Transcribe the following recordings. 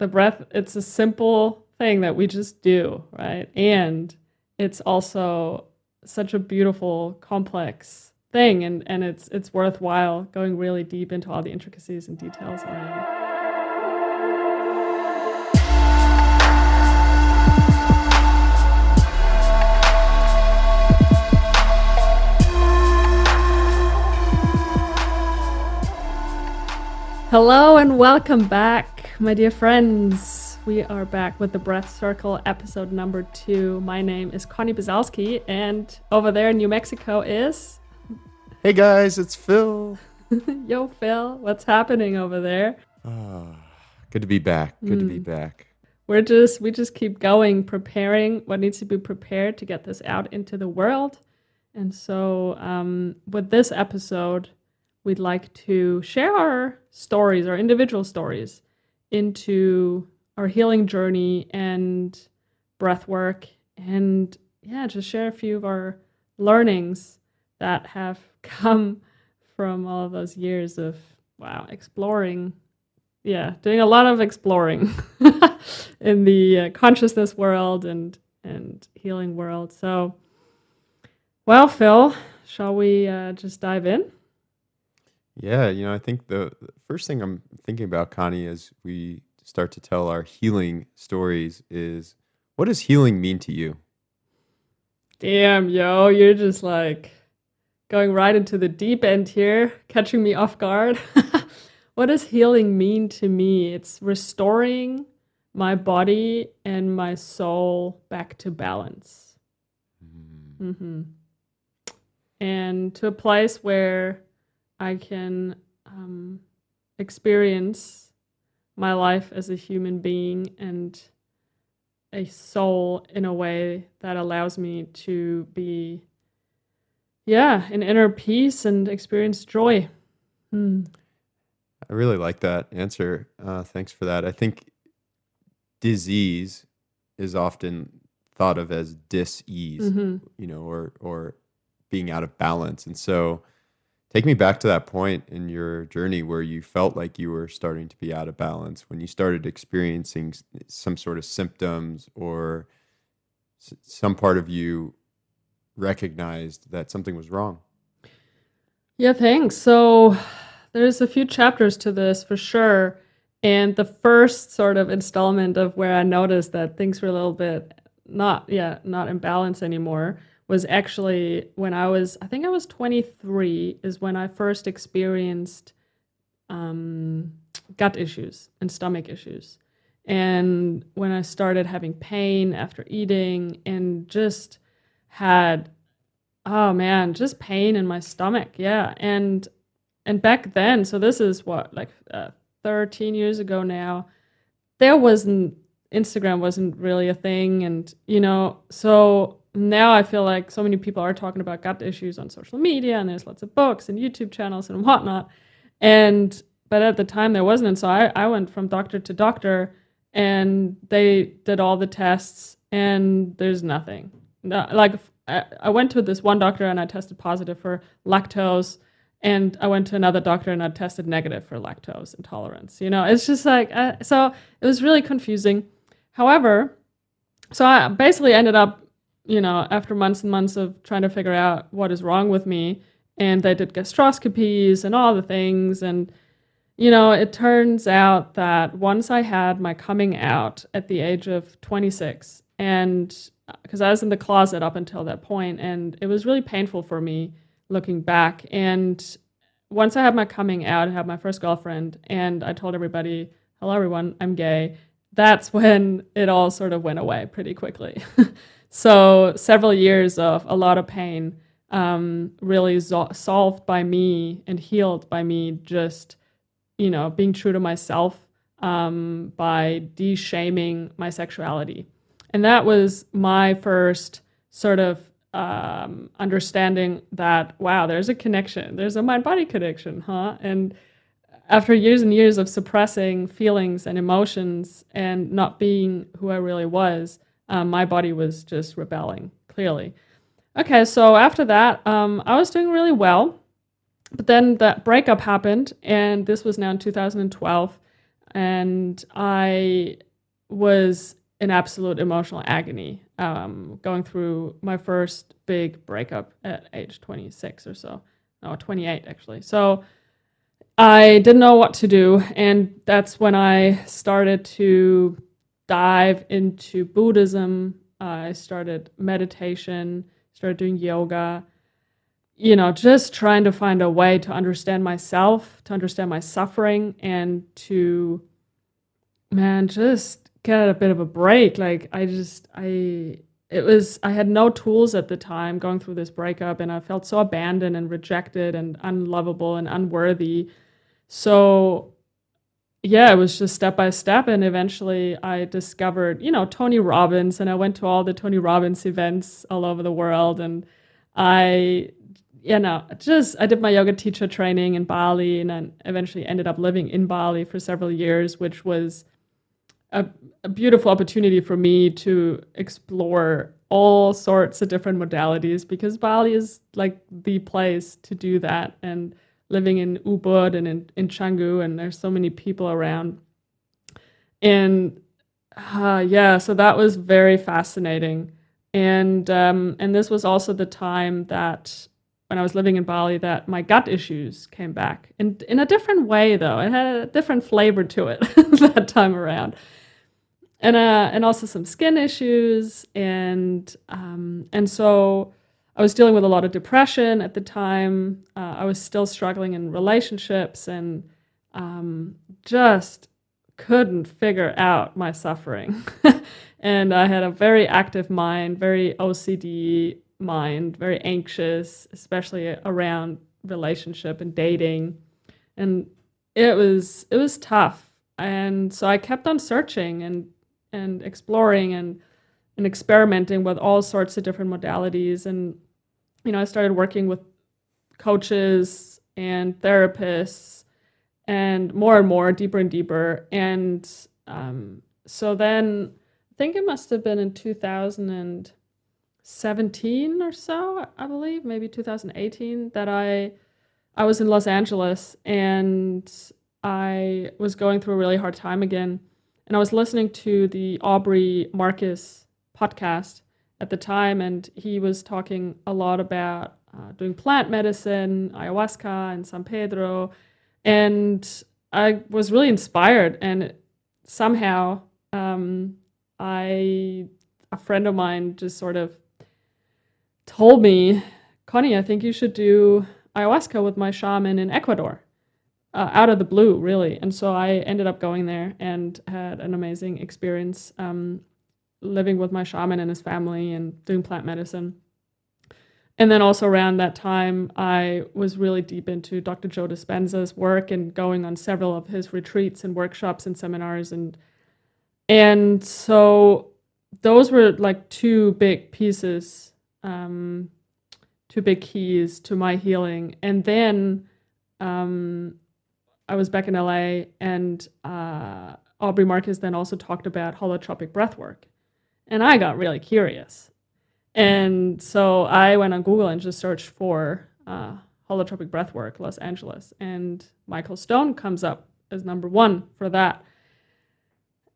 the breath, it's a simple thing that we just do, right? And it's also such a beautiful, complex thing, and, and it's it's worthwhile going really deep into all the intricacies and details around. Hello and welcome back, my dear friends. We are back with the Breath Circle episode number two. My name is Conni Bazalski, and over there in New Mexico is. Hey guys, it's Phil. Yo, Phil, what's happening over there? Ah, good to be back. Good to be back. We're just we just keep going, preparing what needs to be prepared to get this out into the world. And so, um, with this episode, we'd like to share our stories, our individual stories, into our healing journey and breath work, and yeah, just share a few of our learnings that have come from all of those years of wow exploring. Yeah doing a lot of exploring in the uh, consciousness world and and healing world. So well phil shall we uh, just dive in Yeah, you know, I think the, the first thing I'm thinking about, Conni, as we start to tell our healing stories is what does healing mean to you? damn yo you're just like going right into the deep end here catching me off guard. What does healing mean to me? It's restoring my body and my soul back to balance. Hmm and to a place where I can um, experience my life as a human being and a soul in a way that allows me to be, yeah, in inner peace and experience joy. Hmm. I really like that answer. Uh, thanks for that. I think disease is often thought of as dis-ease, Mhm. you know, or or being out of balance. And so take me back to that point in your journey where you felt like you were starting to be out of balance, when you started experiencing some sort of symptoms or some part of you recognized that something was wrong. Yeah, thanks. So there's a few chapters to this for sure. And the first sort of installment of where I noticed that things were a little bit not, yeah, not in balance anymore was actually when I was, I think I was 23, is when I first experienced um, gut issues and stomach issues. And when I started having pain after eating and just had oh man just pain in my stomach yeah and and back then so this is what like uh, 13 years ago now there wasn't instagram wasn't really a thing and you know so now i feel like so many people are talking about gut issues on social media and there's lots of books and youtube channels and whatnot and but at the time there wasn't and so i, I went from doctor to doctor and they did all the tests and there's nothing no, like I, went to this one doctor and I tested positive for lactose, and I went to another doctor and I tested negative for lactose intolerance. You know, it's just like uh, so it was really confusing. However, so I basically ended up, you know, after months and months of trying to figure out what is wrong with me, and they did gastroscopies and all the things, and you know, it turns out that once I had my coming out at the age of 26, and uh, because I was in the closet up until that point, and it was really painful for me looking back. And once I had my coming out, I had my first girlfriend, and I told everybody, "Hello, everyone, I'm gay." That's when it all sort of went away pretty quickly. so several years of a lot of pain um, really solved by me and healed by me just you know being true to myself um, by de-shaming my sexuality. And that was my first sort of um, understanding that wow there's a connection. There's a mind body connection huh? And after years and years of suppressing feelings and emotions and not being who i really was um, my body was just rebelling clearly. Okay so after that um, i was doing really well. But then that breakup happened and this was now in 2012 and I was in absolute emotional agony, um, going through my first big breakup at age 26 or so, no, 28 actually. So I didn't know what to do, and that's when I started to dive into Buddhism. I started meditation, started doing yoga, you know, just trying to find a way to understand myself, to understand my suffering, and to, man, just get a bit of a break. Like, I just, I, it was, I had no tools at the time going through this breakup, and I felt so abandoned and rejected and unlovable and unworthy. So, yeah, it was just step by step. And eventually I discovered, you know, Tony Robbins, and I went to all the Tony Robbins events all over the world. And I you know, just I did my yoga teacher training in Bali and then eventually ended up living in Bali for several years, which was a, a, beautiful opportunity for me to explore all sorts of different modalities because Bali is like the place to do that. And living in Ubud and in, in Canggu, and there's so many people around. And uh, yeah, so that was very fascinating. And um, and this was also the time that when I was living in Bali that my gut issues came back and in a different way though. It had a different flavor to it that time around. And uh, and also some skin issues and um, and so I was dealing with a lot of depression at the time. Uh, I was still struggling in relationships and um, just couldn't figure out my suffering. and I had a very active mind, very OCD mind, very anxious, especially around relationship and dating. And it was it was tough. And so I kept on searching and and exploring and and experimenting with all sorts of different modalities and you know, I started working with coaches and therapists and more and more deeper and deeper and um, so then I think it must have been in 2017 or so, I believe, maybe 2018, that I I was in Los Angeles and I was going through a really hard time again. And I was listening to the Aubrey Marcus podcast at the time, and he was talking a lot about uh, doing plant medicine, ayahuasca, and San Pedro. And I was really inspired, and somehow um, I, a friend of mine, just sort of told me, Conni, I think you should do ayahuasca with my shaman in Ecuador. Uh, out of the blue, really. And so I ended up going there and had an amazing experience um, living with my shaman and his family and doing plant medicine. And then also around that time, I was really deep into Dr. Joe Dispenza's work and going on several of his retreats and workshops and seminars. And, and so those were like two big pieces um, two big keys to my healing. And then um, I was back in LA, and uh, Aubrey Marcus then also talked about holotropic breath work. And I got really curious. And so I went on Google and just searched for uh, holotropic breath work, Los Angeles. And Michael Stone comes up as number one for that.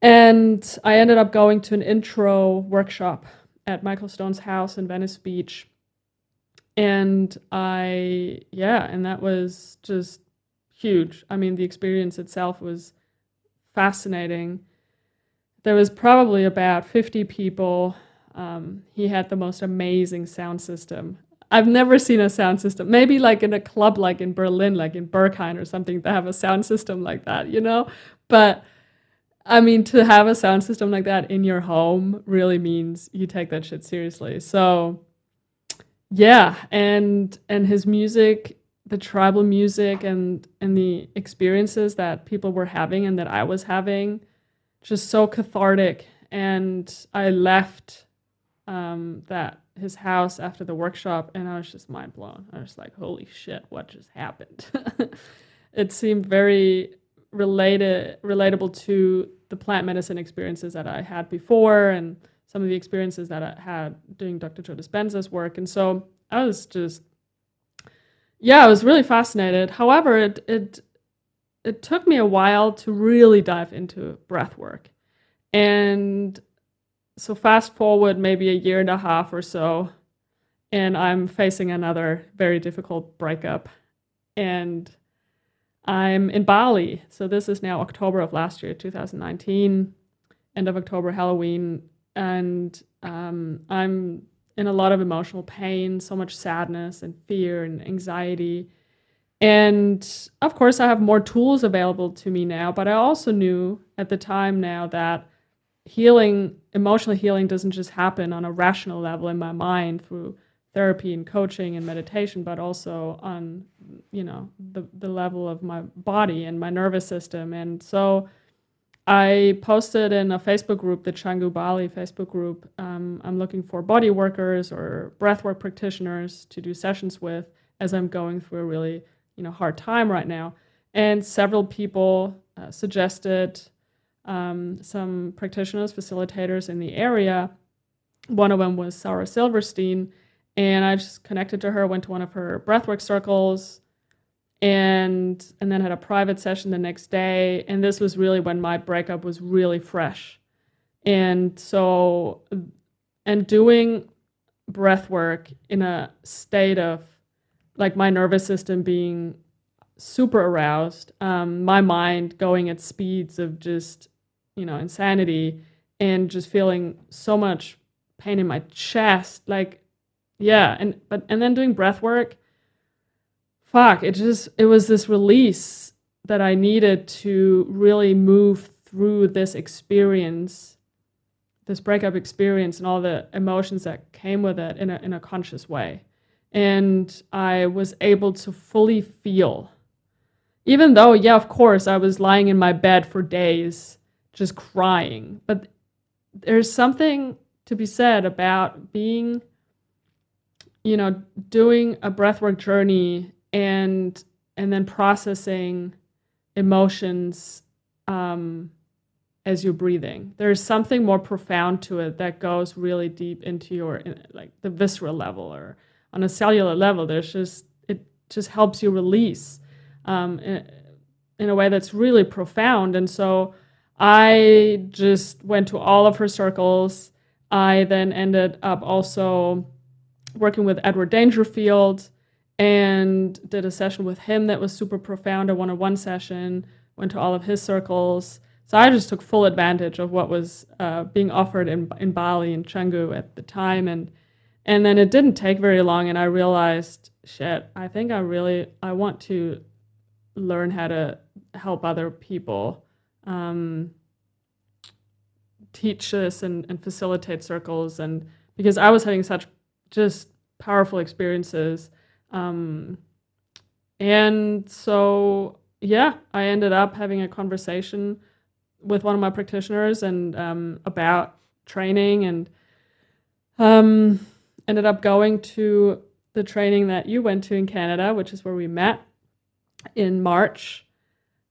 And I ended up going to an intro workshop at Michael Stone's house in Venice Beach. And I, yeah, and that was just huge. I mean, the experience itself was fascinating. There was probably about 50 people. Um, he had the most amazing sound system. I've never seen a sound system. Maybe like in a club like in Berlin, like in Berghain or something, they have a sound system like that, you know? But I mean, to have a sound system like that in your home really means you take that shit seriously. So, yeah, and and his music, the tribal music, and and the experiences that people were having and that I was having, just so cathartic. And I left um, that his house after the workshop, and I was just mind blown. I was like, "Holy shit, what just happened?" it seemed very related relatable to the plant medicine experiences that I had before and some of the experiences that I had doing Dr. Joe Dispenza's work. And so I was just yeah, I was really fascinated. However, it it it took me a while to really dive into breath work. And so fast forward maybe a year and a half or so, and I'm facing another very difficult breakup. And I'm in Bali. So this is now October of last year, 2019, end of October, Halloween. And um, I'm in a lot of emotional pain, so much sadness and fear and anxiety. And of course, I have more tools available to me now, but I also knew at the time now that healing, emotional healing, doesn't just happen on a rational level in my mind through therapy and coaching and meditation, but also on, you know, the, the level of my body and my nervous system. And so I posted in a Facebook group, the Canggu Bali Facebook group. Um, I'm looking for body workers or breathwork practitioners to do sessions with as I'm going through a really you know hard time right now. And several people uh, suggested um, some practitioners, facilitators in the area. One of them was Sarah Silverstein, and I just connected to her. Went to one of her breathwork circles and and then had a private session the next day and this was really when my breakup was really fresh and so and doing breath work in a state of like my nervous system being super aroused um, my mind going at speeds of just you know insanity and just feeling so much pain in my chest like yeah and but and then doing breath work fuck, it just it was this release that I needed to really move through this experience, this breakup experience and all the emotions that came with it in a in a conscious way. And I was able to fully feel. Even though, yeah, of course, I was lying in my bed for days just crying. But there's something to be said about being, you know, doing a breathwork journey and and then processing emotions um, as you're breathing. There's something more profound to it that goes really deep into your like the visceral level or on a cellular level. There's just it just helps you release um, in, a way that's really profound. And so I just went to all of her circles. I then ended up also working with Edward Dangerfield and did a session with him that was super profound, a one on one session, went to all of his circles. So I just took full advantage of what was uh, being offered in, in Bali and Canggu at the time. And, and then it didn't take very long, and I realized, shit, I think I really, I want to learn how to help other people um, teach this and, and facilitate circles. And because I was having such just powerful experiences um, and so, yeah, I ended up having a conversation with one of my practitioners and um, about training and um, ended up going to the training that you went to in Canada, which is where we met in March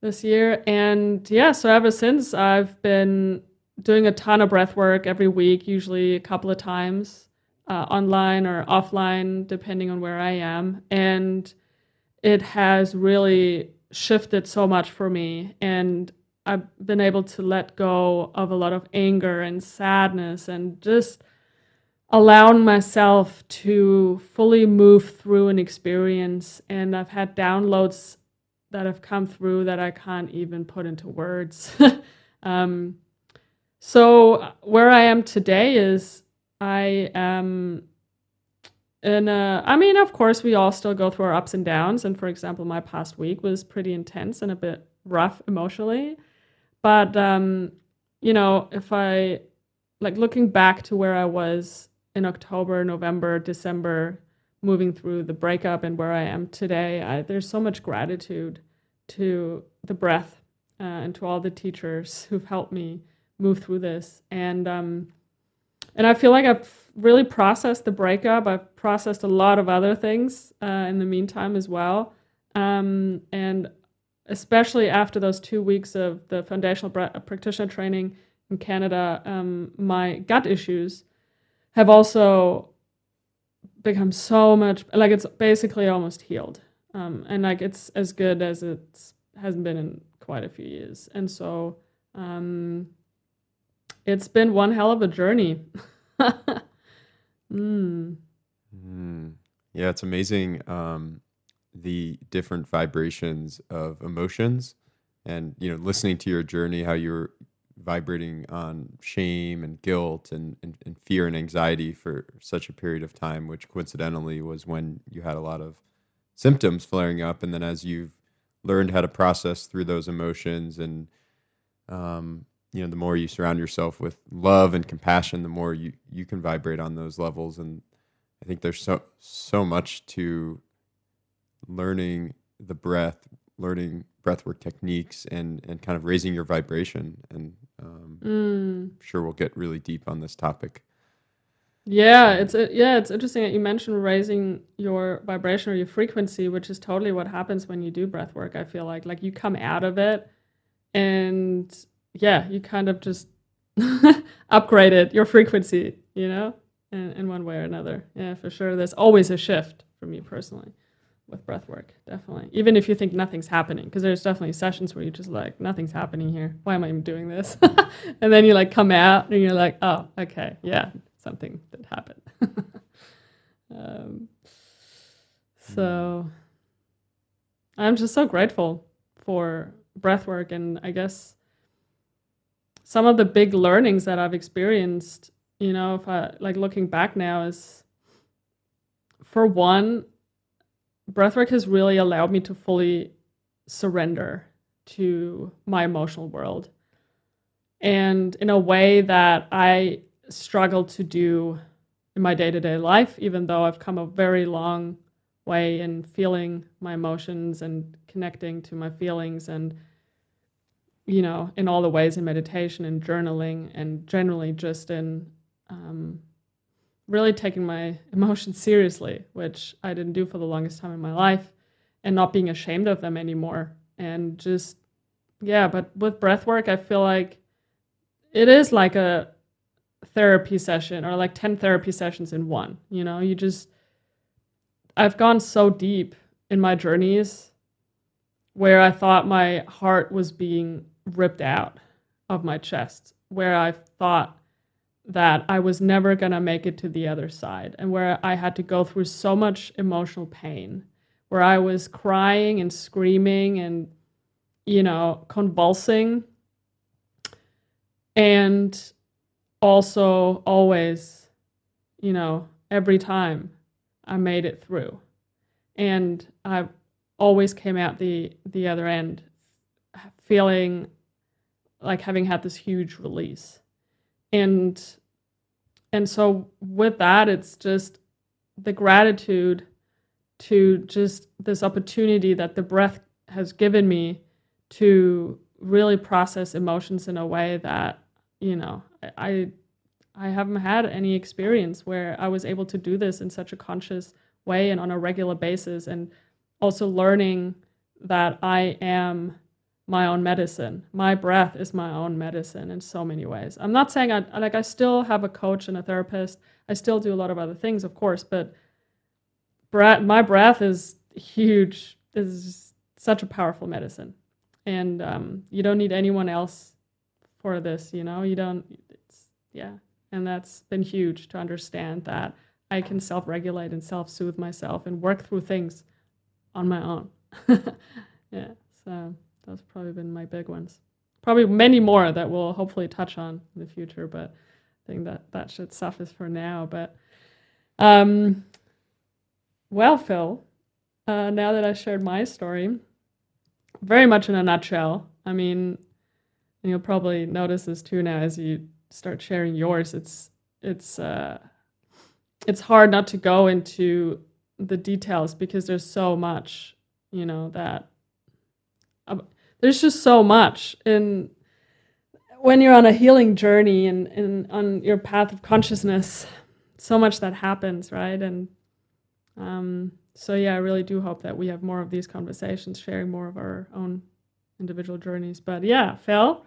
this year. And yeah, so ever since I've been doing a ton of breath work every week, usually a couple of times uh, online or offline, depending on where I am. And it has really shifted so much for me. And I've been able to let go of a lot of anger and sadness and just allowing myself to fully move through an experience. And I've had downloads that have come through that I can't even put into words. um, so, where I am today is I am in a, I mean, of course, we all still go through our ups and downs. And for example, my past week was pretty intense and a bit rough emotionally. But, um, you know, if I, like looking back to where I was in October, November, December, moving through the breakup and where I am today, I, there's so much gratitude to the breath uh, and to all the teachers who've helped me move through this. And, um, and I feel like I've really processed the breakup. I've processed a lot of other things uh, in the meantime as well. Um, and especially after those two weeks of the foundational practitioner training in Canada, um, my gut issues have also become so much like it's basically almost healed. Um, and like it's as good as it hasn't been in quite a few years. And so um, it's been one hell of a journey. mm. Mm. Yeah, it's amazing um, the different vibrations of emotions, and you know, listening to your journey, how you're vibrating on shame and guilt and, and, and fear and anxiety for such a period of time, which coincidentally was when you had a lot of symptoms flaring up, and then as you've learned how to process through those emotions and um, you know the more you surround yourself with love and compassion the more you you can vibrate on those levels. And i think there's so so much to learning the breath learning breathwork techniques and and kind of raising your vibration. And um, mm. I'm sure we'll get really deep on this topic yeah it's a, yeah it's interesting that you mentioned raising your vibration or your frequency which is totally what happens when you do breath work i feel like like you come out of it and yeah, you kind of just upgrade it, your frequency, you know, in, in one way or another. Yeah, for sure. There's always a shift for me personally with breath work, definitely. Even if you think nothing's happening, because there's definitely sessions where you're just like, nothing's happening here. Why am I even doing this? and then you like come out and you're like, oh, okay, yeah, something did happen. um, so I'm just so grateful for breath work and I guess some of the big learnings that I've experienced, you know, if I like looking back now is for one, breathwork has really allowed me to fully surrender to my emotional world. And in a way that I struggle to do in my day to day life, even though I've come a very long way in feeling my emotions and connecting to my feelings and you know, in all the ways in meditation and journaling and generally just in um, really taking my emotions seriously, which I didn't do for the longest time in my life, and not being ashamed of them anymore. And just, yeah, but with breath work, I feel like it is like a therapy session or like 10 therapy sessions in one. You know, you just, I've gone so deep in my journeys where I thought my heart was being ripped out of my chest where I thought that I was never going to make it to the other side and where I had to go through so much emotional pain, where I was crying and screaming and, you know, convulsing. And also, always, you know, every time I made it through. And I always came out the, the other end feeling like having had this huge release. And and so with that it's just the gratitude to just this opportunity that the breath has given me to really process emotions in a way that you know I I haven't had any experience where I was able to do this in such a conscious way and on a regular basis and also learning that I am my own medicine. My breath is my own medicine in so many ways. I'm not saying I like I still have a coach and a therapist. I still do a lot of other things, of course, but breath, my breath is huge. Is such a powerful medicine, and um, you don't need anyone else for this. You know, you don't. It's yeah, and that's been huge to understand that I can self-regulate and self-soothe myself and work through things on my own. yeah, so that's probably been my big ones. Probably many more that we'll hopefully touch on in the future, but I think that that should suffice for now. But um, well, Phil, uh, now that I shared my story, very much in a nutshell. I mean, you'll probably notice this too now as you start sharing yours. It's it's uh, it's hard not to go into the details because there's so much, you know, that there's just so much. In when you're on a healing journey and, and on your path of consciousness so much that happens right? And um, so yeah i really do hope that we have more of these conversations sharing more of our own individual journeys. But yeah phil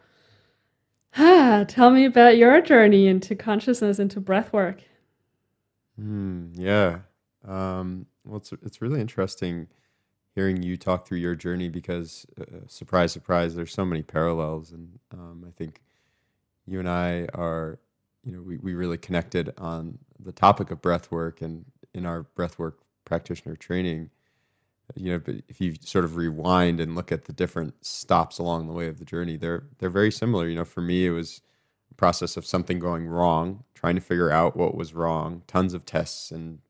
ah, tell me about your journey into consciousness into breath work. Mm, yeah. Um, well it's, it's really interesting hearing you talk through your journey because, uh, surprise, surprise, there's so many parallels. And um, I think you and I are, you know, we, we really connected on the topic of breath work and in our breath work practitioner training. You know, but if you sort of rewind and look at the different stops along the way of the journey, they're they're very similar. You know, for me, it was a process of something going wrong, trying to figure out what was wrong, tons of tests and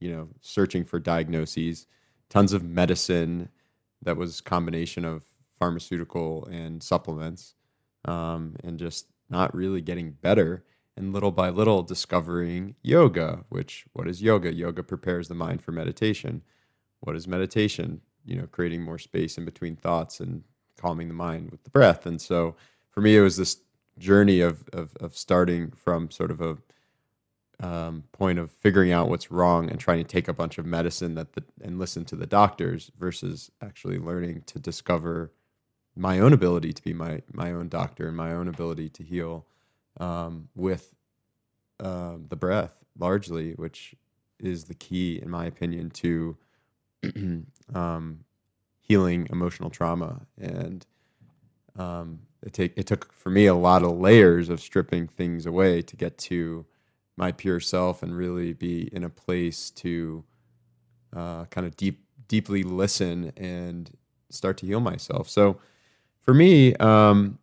you know, searching for diagnoses, tons of medicine that was combination of pharmaceutical and supplements, um, and just not really getting better. And little by little, discovering yoga. Which what is yoga? Yoga prepares the mind for meditation. What is meditation? You know, creating more space in between thoughts and calming the mind with the breath. And so, for me, it was this journey of of, of starting from sort of a um, point of figuring out what's wrong and trying to take a bunch of medicine that the, and listen to the doctors versus actually learning to discover my own ability to be my my own doctor and my own ability to heal um, with uh, the breath largely, which is the key, in my opinion, to um, healing emotional trauma. And um, it take it took for me a lot of layers of stripping things away to get to my pure self and really be in a place to uh, kind of deep deeply listen and start to heal myself. So for me, um,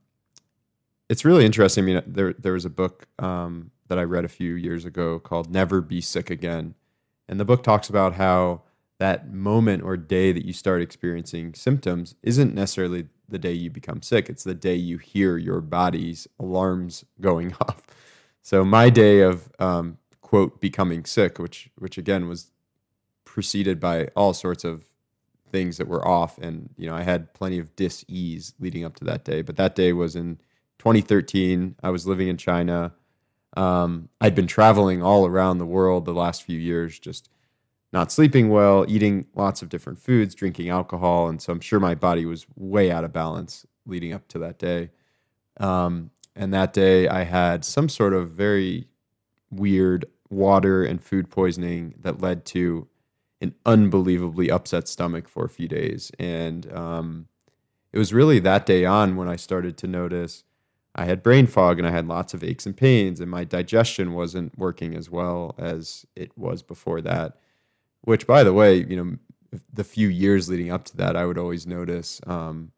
it's really interesting. I mean, there there was a book um, that I read a few years ago called "Never Be Sick Again," and the book talks about how that moment or day that you start experiencing symptoms isn't necessarily the day you become sick. It's the day you hear your body's alarms going off. So my day of um, quote becoming sick, which which again was preceded by all sorts of things that were off, and you know I had plenty of dis ease leading up to that day. But that day was in 2013. I was living in China. Um, I'd been traveling all around the world the last few years, just not sleeping well, eating lots of different foods, drinking alcohol, and so I'm sure my body was way out of balance leading up to that day. Um, and that day I had some sort of very weird water and food poisoning that led to an unbelievably upset stomach for a few days. And um, it was really that day on when I started to notice I had brain fog and I had lots of aches and pains, and my digestion wasn't working as well as it was before that. Which, by the way, you know, the few years leading up to that, I would always notice um,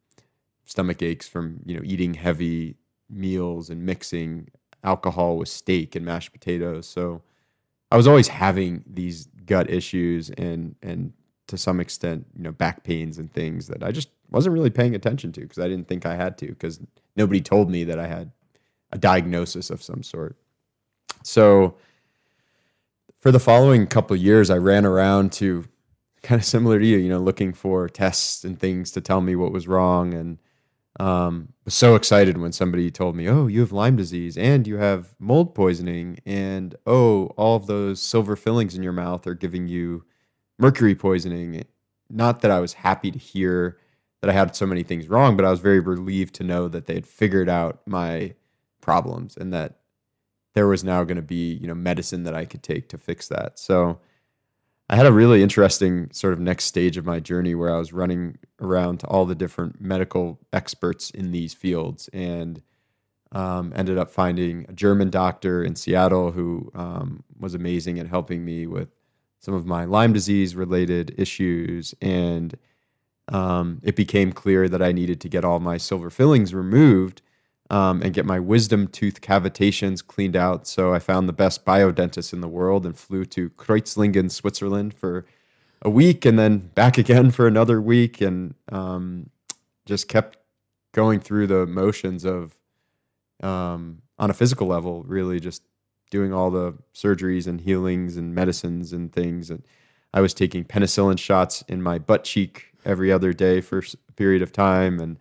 stomach aches from you know eating heavy meals and mixing alcohol with steak and mashed potatoes. So I was always having these gut issues and and to some extent, you know, back pains and things that I just wasn't really paying attention to because I didn't think I had to because nobody told me that I had a diagnosis of some sort. So for the following couple years, I ran around to kind of similar to you, you know, looking for tests and things to tell me what was wrong and um, was so excited when somebody told me, "Oh, you have Lyme disease and you have mold poisoning, and oh, all of those silver fillings in your mouth are giving you mercury poisoning." Not that I was happy to hear that I had so many things wrong, but I was very relieved to know that they had figured out my problems and that there was now going to be, you know, medicine that I could take to fix that. So I had a really interesting sort of next stage of my journey where I was running around to all the different medical experts in these fields and um, ended up finding a German doctor in Seattle who um, was amazing at helping me with some of my Lyme disease related issues. And um, it became clear that I needed to get all my silver fillings removed um, and get my wisdom tooth cavitations cleaned out. So I found the best biodentist in the world and flew to Kreuzlingen, Switzerland for a week and then back again for another week and um, just kept going through the motions of, um, on a physical level, really just doing all the surgeries and healings and medicines and things. And I was taking penicillin shots in my butt cheek every other day for a period of time and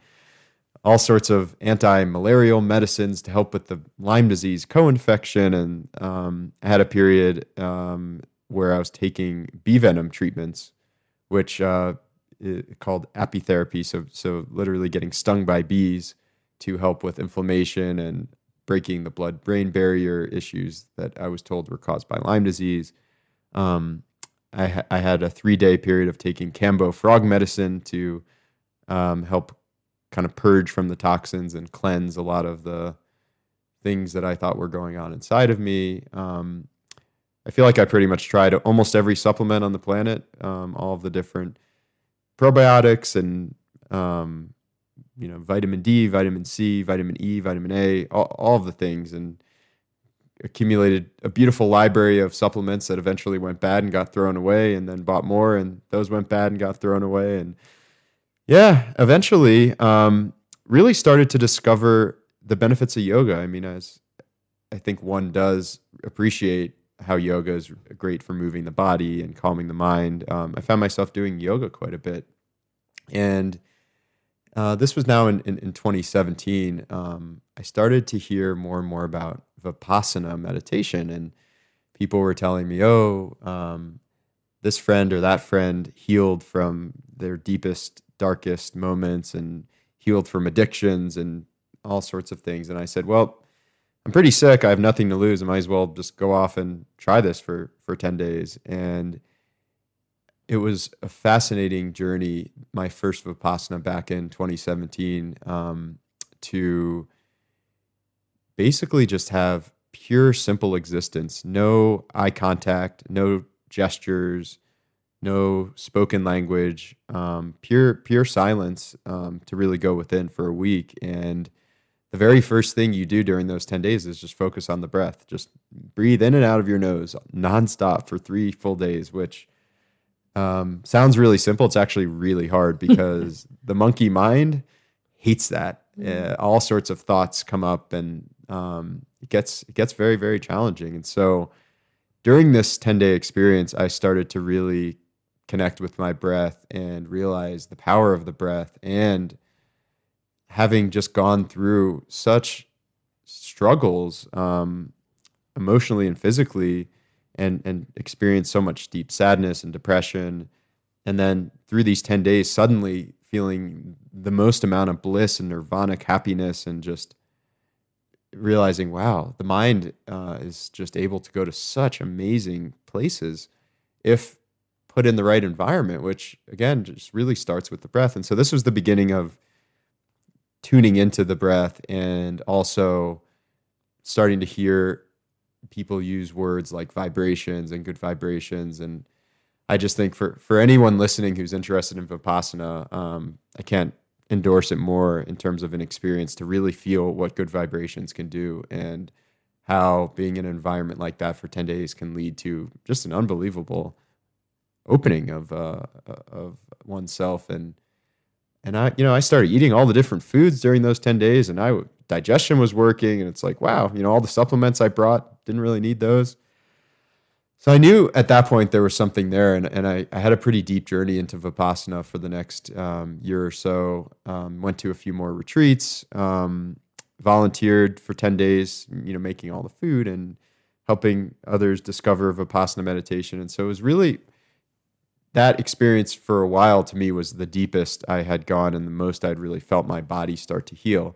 all sorts of anti-malarial medicines to help with the Lyme disease co-infection, and um, I had a period um, where I was taking bee venom treatments, which uh, called apitherapy. So, so literally getting stung by bees to help with inflammation and breaking the blood-brain barrier issues that I was told were caused by Lyme disease. Um, I, ha- I had a three day period of taking Kambo frog medicine to um, help kind of purge from the toxins and cleanse a lot of the things that I thought were going on inside of me. Um, I feel like I pretty much tried almost every supplement on the planet, um, all of the different probiotics and um, you know vitamin D, vitamin C, vitamin E, vitamin A, all, all of the things, and accumulated a beautiful library of supplements that eventually went bad and got thrown away, and then bought more, and those went bad and got thrown away, and yeah, eventually, um, really started to discover the benefits of yoga. I mean, as I think one does appreciate how yoga is great for moving the body and calming the mind. Um, I found myself doing yoga quite a bit, and uh, this was now in, in, in 2017. Um, I started to hear more and more about vipassana meditation, and people were telling me, "Oh, um, this friend or that friend healed from their deepest, darkest moments and healed from addictions and all sorts of things." And I said, "Well." I'm pretty sick. I have nothing to lose. I might as well just go off and try this for for 10 days. And it was a fascinating journey. My first Vipassana back in 2017 um, to basically just have pure, simple existence, no eye contact, no gestures, no spoken language, um, pure pure silence um, to really go within for a week. And the very first thing you do during those 10 days is just focus on the breath. Just breathe in and out of your nose nonstop for three full days, which um, sounds really simple. It's actually really hard because the monkey mind hates that. Uh, all sorts of thoughts come up and um, it gets it gets very very challenging. And so during this 10 day experience, I started to really connect with my breath and realize the power of the breath. And having just gone through such struggles um, emotionally and physically and and experienced so much deep sadness and depression and then through these 10 days suddenly feeling the most amount of bliss and nirvanic happiness and just realizing wow the mind uh, is just able to go to such amazing places if put in the right environment which again just really starts with the breath. And so this was the beginning of tuning into the breath and also starting to hear people use words like vibrations and good vibrations. And i just think for for anyone listening who's interested in vipassana um, i can't endorse it more in terms of an experience to really feel what good vibrations can do and how being in an environment like that for 10 days can lead to just an unbelievable opening of uh, of oneself and and I, you know, I started eating all the different foods during those 10 days and I digestion was working and it's like, wow, you know, all the supplements I brought didn't really need those. So I knew at that point there was something there, and, and I, I had a pretty deep journey into Vipassana for the next um, year or so. Um, went to a few more retreats, um, volunteered for 10 days, you know, making all the food and helping others discover Vipassana meditation. And so it was really that experience for a while to me was the deepest I had gone and the most I'd really felt my body start to heal.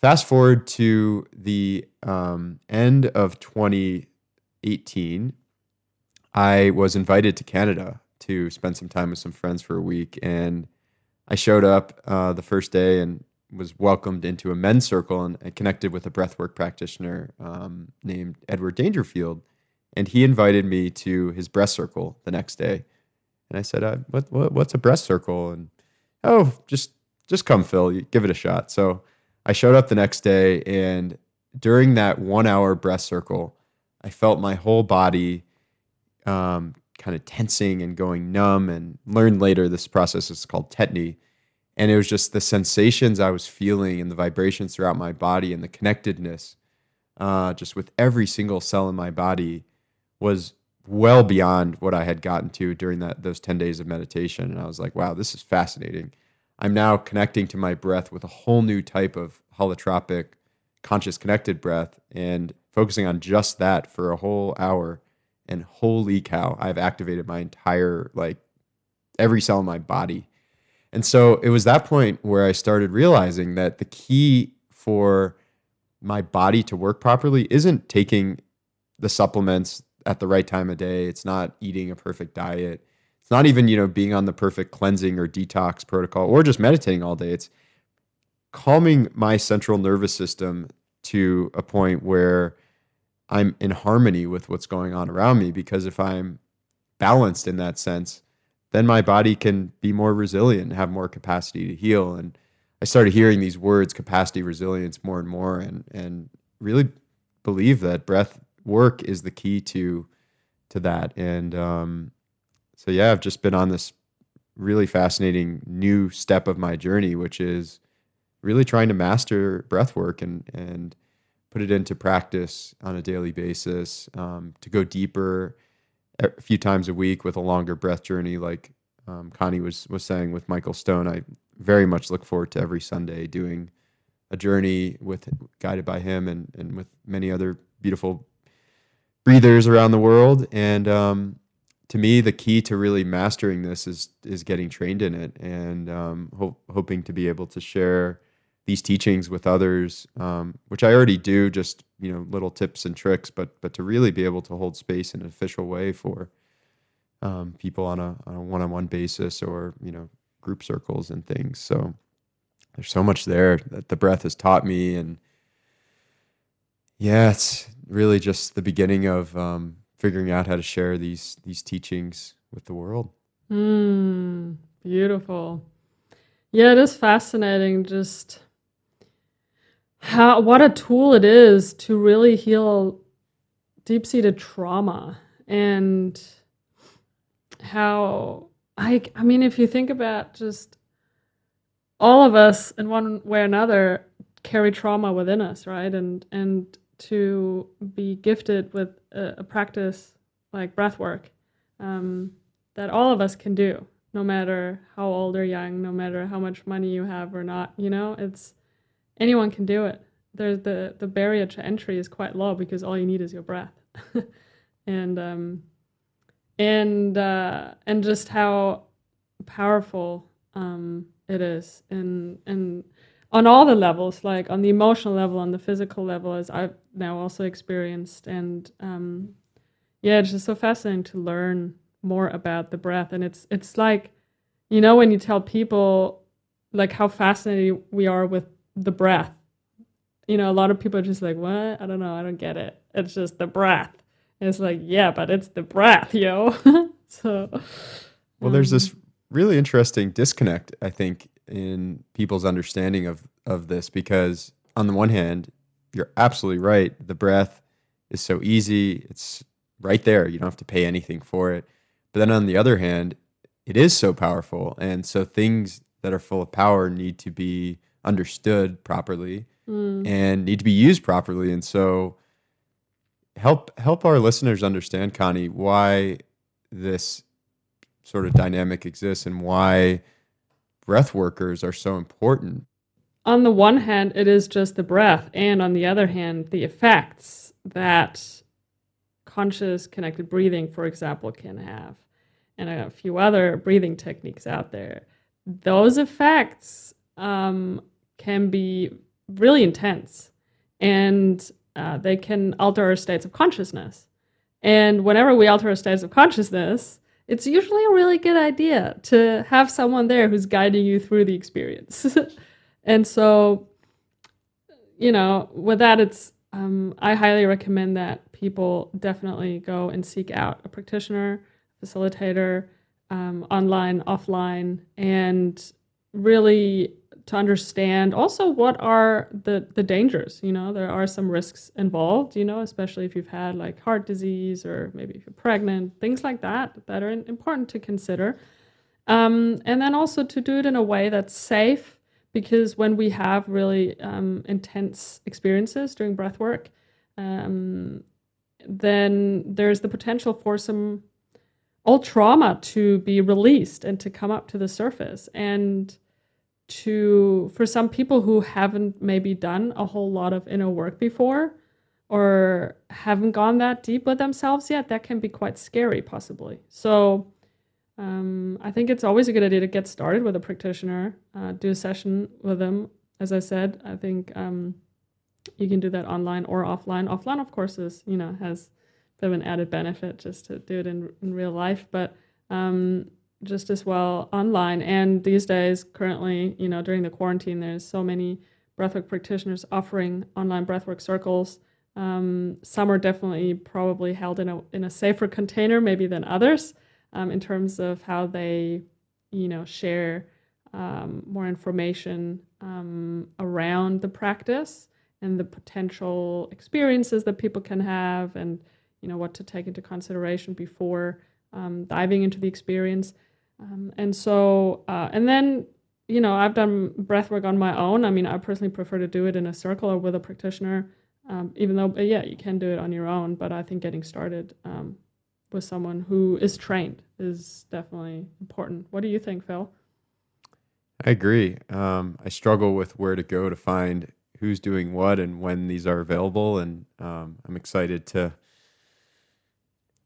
Fast forward to the um, end of 2018, I was invited to Canada to spend some time with some friends for a week. And I showed up uh, the first day and was welcomed into a men's circle and connected with a breathwork practitioner um, named Edward Dangerfield. And he invited me to his breath circle the next day and I said, uh, what, what, what's a breath circle? And oh, just just come, Phil. Give it a shot. So I showed up the next day, and during that one hour breath circle, I felt my whole body um, kind of tensing and going numb. And learned later this process is called tetany. And it was just the sensations I was feeling and the vibrations throughout my body and the connectedness, uh, just with every single cell in my body, was well beyond what I had gotten to during that those 10 days of meditation. And I was like wow this is fascinating. I'm now connecting to my breath with a whole new type of holotropic conscious connected breath and focusing on just that for a whole hour. And holy cow I've activated my entire like every cell in my body. And so it was that point where I started realizing that the key for my body to work properly isn't taking the supplements at the right time of day. It's not eating a perfect diet. It's not even, you know, being on the perfect cleansing or detox protocol or just meditating all day. It's calming my central nervous system to a point where I'm in harmony with what's going on around me. Because if I'm balanced in that sense, then my body can be more resilient, and have more capacity to heal. And I started hearing these words, capacity, resilience, more and more, and and really believe that breath work is the key to to that. And um, so yeah, I've just been on this really fascinating new step of my journey, which is really trying to master breath work and and put it into practice on a daily basis um, to go deeper a few times a week with a longer breath journey like um, Conni was was saying with michael stone i very much look forward to every sunday doing a journey with guided by him and and with many other beautiful breathers around the world and um, to me the key to really mastering this is is getting trained in it and um, ho- hoping to be able to share these teachings with others, um, which I already do, just you know, little tips and tricks, but but to really be able to hold space in an official way for um, people on a on a one on one basis or you know group circles and things. So there's so much there that the breath has taught me, and yeah, it's really just the beginning of um, figuring out how to share these these teachings with the world. Mm, beautiful. Yeah, it is fascinating. Just how what a tool it is to really heal deep-seated trauma and how I I mean if you think about just all of us in one way or another carry trauma within us, right? And and to be gifted with a, a practice like breath work um, that all of us can do, no matter how old or young, no matter how much money you have or not, you know, it's anyone can do it. There's the the barrier to entry is quite low because all you need is your breath, and um, and uh, and just how powerful um, it is, and and on all the levels, like on the emotional level, on the physical level, as I've now also experienced, and um, yeah, it's just so fascinating to learn more about the breath, and it's it's like, you know, when you tell people like how fascinated we are with the breath you know, a lot of people are just like, what? I don't know. I don't get it. It's just the breath. And it's like, yeah, but it's the breath, yo. so, well, there's this um, really interesting disconnect, I think, in people's understanding of of this because on the one hand, you're absolutely right. The breath is so easy. It's right there. You don't have to pay anything for it. But then on the other hand, it is so powerful. And so things that are full of power need to be understood properly mm. and need to be used properly. And so help help our listeners understand, Conni, why this sort of dynamic exists and why breath workers are so important. On the one hand, it is just the breath, and on the other hand, the effects that conscious connected breathing, for example, can have, and a few other breathing techniques out there. Those effects um, can be really intense and uh, they can alter our states of consciousness. And whenever we alter our states of consciousness, it's usually a really good idea to have someone there who's guiding you through the experience. and so, you know, with that, it's um, I highly recommend that people definitely go and seek out a practitioner, facilitator, um, online, offline, and really to understand also what are the the dangers you know there are some risks involved you know especially if you've had like heart disease or maybe if you're pregnant things like that that are important to consider. Um, and then also to do it in a way that's safe because when we have really um, intense experiences during breath work um, then there's the potential for some old trauma to be released and to come up to the surface. And to for some people who haven't maybe done a whole lot of inner work before or haven't gone that deep with themselves yet that can be quite scary possibly. So um, i think it's always a good idea to get started with a practitioner uh, do a session with them. As i said i think um, you can do that online or offline. Offline of course is you know has bit of an added benefit just to do it in, in real life, but um, just as well online. And these days, currently, you know, during the quarantine, there's so many breathwork practitioners offering online breathwork circles. Um, some are definitely probably held in a in a safer container, maybe than others, um, in terms of how they, you know, share um, more information um, around the practice and the potential experiences that people can have, and you know what to take into consideration before um, diving into the experience. Um, and so, uh, and then you know, I've done breath work on my own. I mean, I personally prefer to do it in a circle or with a practitioner, um, even though, yeah, you can do it on your own. But I think getting started um, with someone who is trained is definitely important. What do you think, Phil? I agree. Um, I struggle with where to go to find who's doing what and when these are available. And um, I'm excited to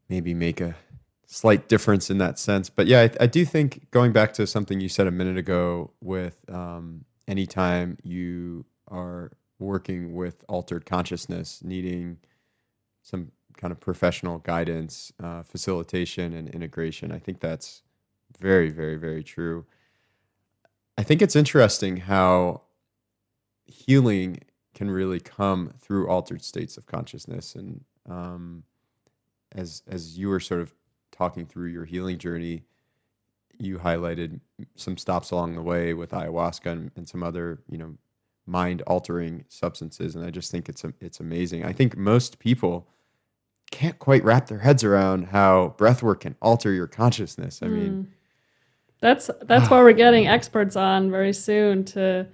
maybe make a slight difference in that sense. But yeah, I, I, do think going back to something you said a minute ago with um, anytime you are working with altered consciousness, needing some kind of professional guidance, uh, facilitation, and integration, I think that's very, very, very true. I think it's interesting how healing can really come through altered states of consciousness and um, as as you were sort of talking through your healing journey, you highlighted some stops along the way with ayahuasca and, and some other, you know, mind altering substances. And I just think it's it's amazing. I think most people can't quite wrap their heads around how breathwork can alter your consciousness. I mm. mean, that's that's why we're getting experts on very soon to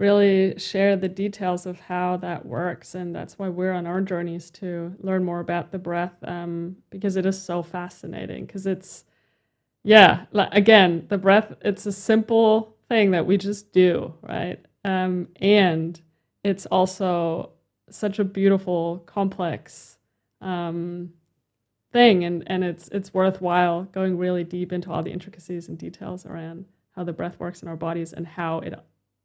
really share the details of how that works. And that's why we're on our journeys to learn more about the breath um, because it is so fascinating. Because it's, yeah, again, the breath, it's a simple thing that we just do, right? Um, and it's also such a beautiful, complex um, thing. And, and it's, it's worthwhile going really deep into all the intricacies and details around how the breath works in our bodies and how it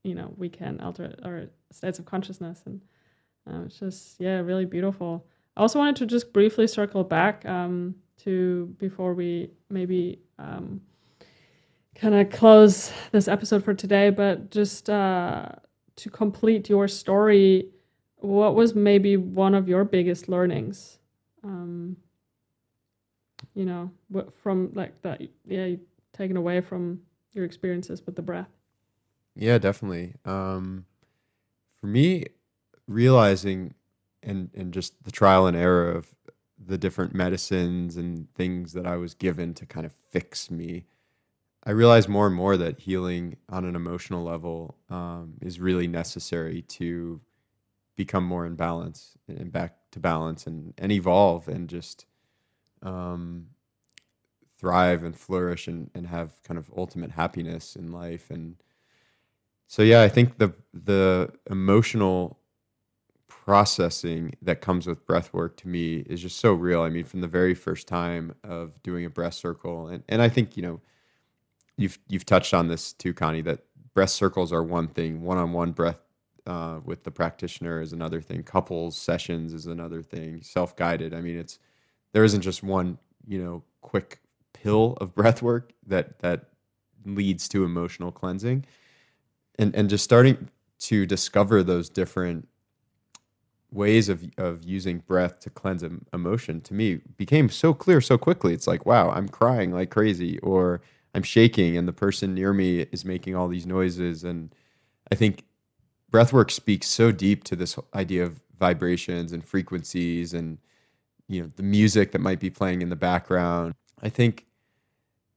you know we can alter our states of consciousness. And uh, it's just yeah really beautiful. I also wanted to just briefly circle back um, to before we maybe um, kind of close this episode for today but just uh, to complete your story what was maybe one of your biggest learnings? Um, you know from like that yeah taken away from your experiences with the breath yeah, definitely. Um, for me, realizing and and just the trial and error of the different medicines and things that I was given to kind of fix me, I realized more and more that healing on an emotional level um, is really necessary to become more in balance and back to balance and and evolve and just um, thrive and flourish and, and have kind of ultimate happiness in life and so yeah, I think the the emotional processing that comes with breath work to me is just so real. I mean, from the very first time of doing a breath circle, and and I think you know, you've you've touched on this too, Conni, that breath circles are one thing, one on one breath uh, with the practitioner is another thing, couples sessions is another thing, self guided. I mean, it's there isn't just one you know quick pill of breath work that that leads to emotional cleansing and and just starting to discover those different ways of of using breath to cleanse emotion to me became so clear so quickly. It's like wow i'm crying like crazy or i'm shaking and the person near me is making all these noises. And i think breathwork speaks so deep to this idea of vibrations and frequencies and you know the music that might be playing in the background. I think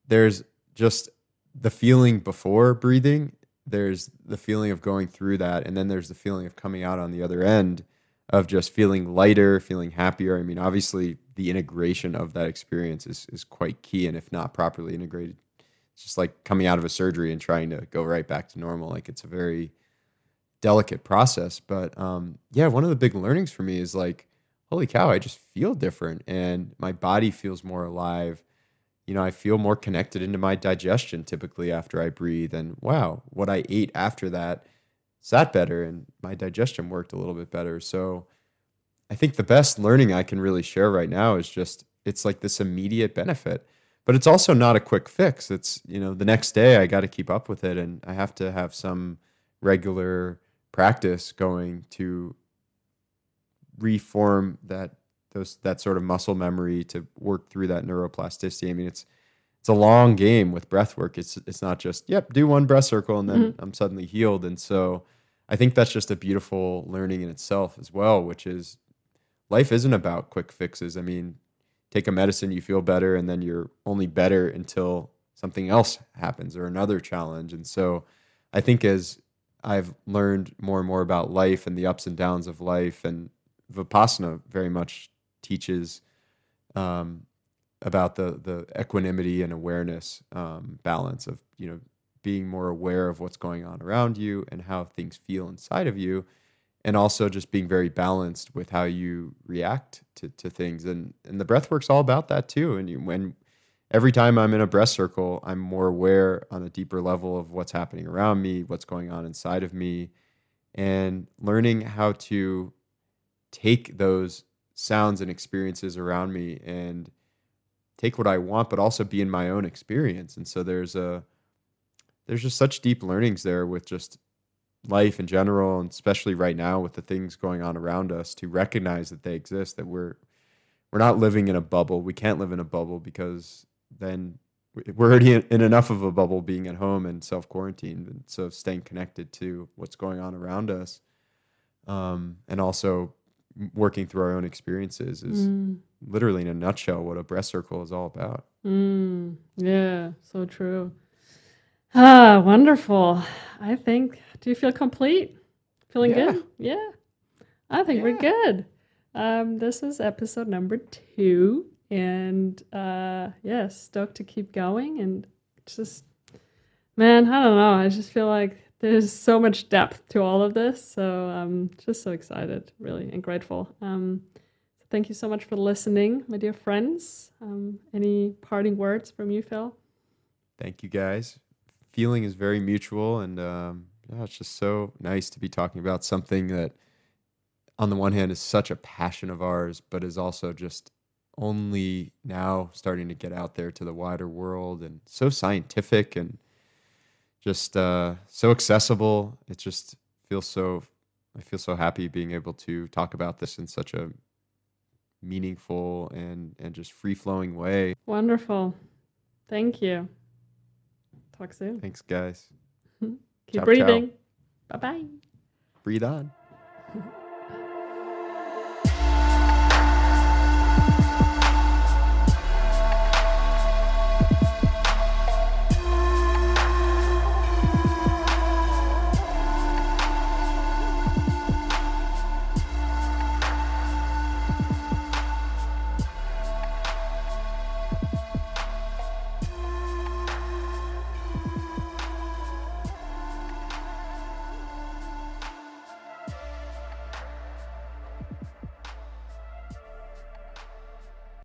there's just the feeling before breathing there's the feeling of going through that and then there's the feeling of coming out on the other end of just feeling lighter feeling happier. I mean obviously the integration of that experience is, is quite key and if not properly integrated it's just like coming out of a surgery and trying to go right back to normal. Like it's a very delicate process but um, yeah one of the big learnings for me is like holy cow i just feel different and my body feels more alive you know, I feel more connected into my digestion typically after I breathe. And wow, what I ate after that sat better and my digestion worked a little bit better. So I think the best learning I can really share right now is just it's like this immediate benefit. But it's also not a quick fix. It's, you know, the next day I got to keep up with it and I have to have some regular practice going to reform that those that sort of muscle memory to work through that neuroplasticity. I mean, it's it's a long game with breath work. It's it's not just yep, do one breath circle and then mm-hmm. I'm suddenly healed. And so I think that's just a beautiful learning in itself as well, which is life isn't about quick fixes. I mean, take a medicine, you feel better, and then you're only better until something else happens or another challenge. And so I think as I've learned more and more about life and the ups and downs of life, and Vipassana very much teaches um, about the the equanimity and awareness um, balance of you know being more aware of what's going on around you and how things feel inside of you and also just being very balanced with how you react to, to things. And and the breath work's all about that too. And you, when every time i'm in a breath circle i'm more aware on a deeper level of what's happening around me what's going on inside of me and learning how to take those sounds and experiences around me and take what i want but also be in my own experience. And so there's a there's just such deep learnings there with just life in general and especially right now with the things going on around us to recognize that they exist that we're we're not living in a bubble. We can't live in a bubble because then we're already in enough of a bubble being at home and self quarantined and so staying connected to what's going on around us. Um, and also working through our own experiences is mm. literally in a nutshell what a breath circle is all about mm. yeah so true Ah, wonderful. I think, do you feel complete? Feeling yeah. good? Yeah. I think yeah. we're good. Um, this is episode number two. And uh, yeah, stoked to keep going. And just, man, I don't know. I just feel like there's so much depth to all of this. So I'm just so excited, really, and grateful. Um, thank you so much for listening, my dear friends. Um, any parting words from you, Phil? Thank you, guys feeling is very mutual, and um, it's just so nice to be talking about something that, on the one hand, is such a passion of ours, but is also just only now starting to get out there to the wider world, and so scientific and just uh, so accessible. It just feels so. I feel so happy being able to talk about this in such a meaningful and and just free flowing way. Wonderful. Thank you. Talk soon. Thanks, guys. Keep ciao, breathing. Bye bye. Breathe on.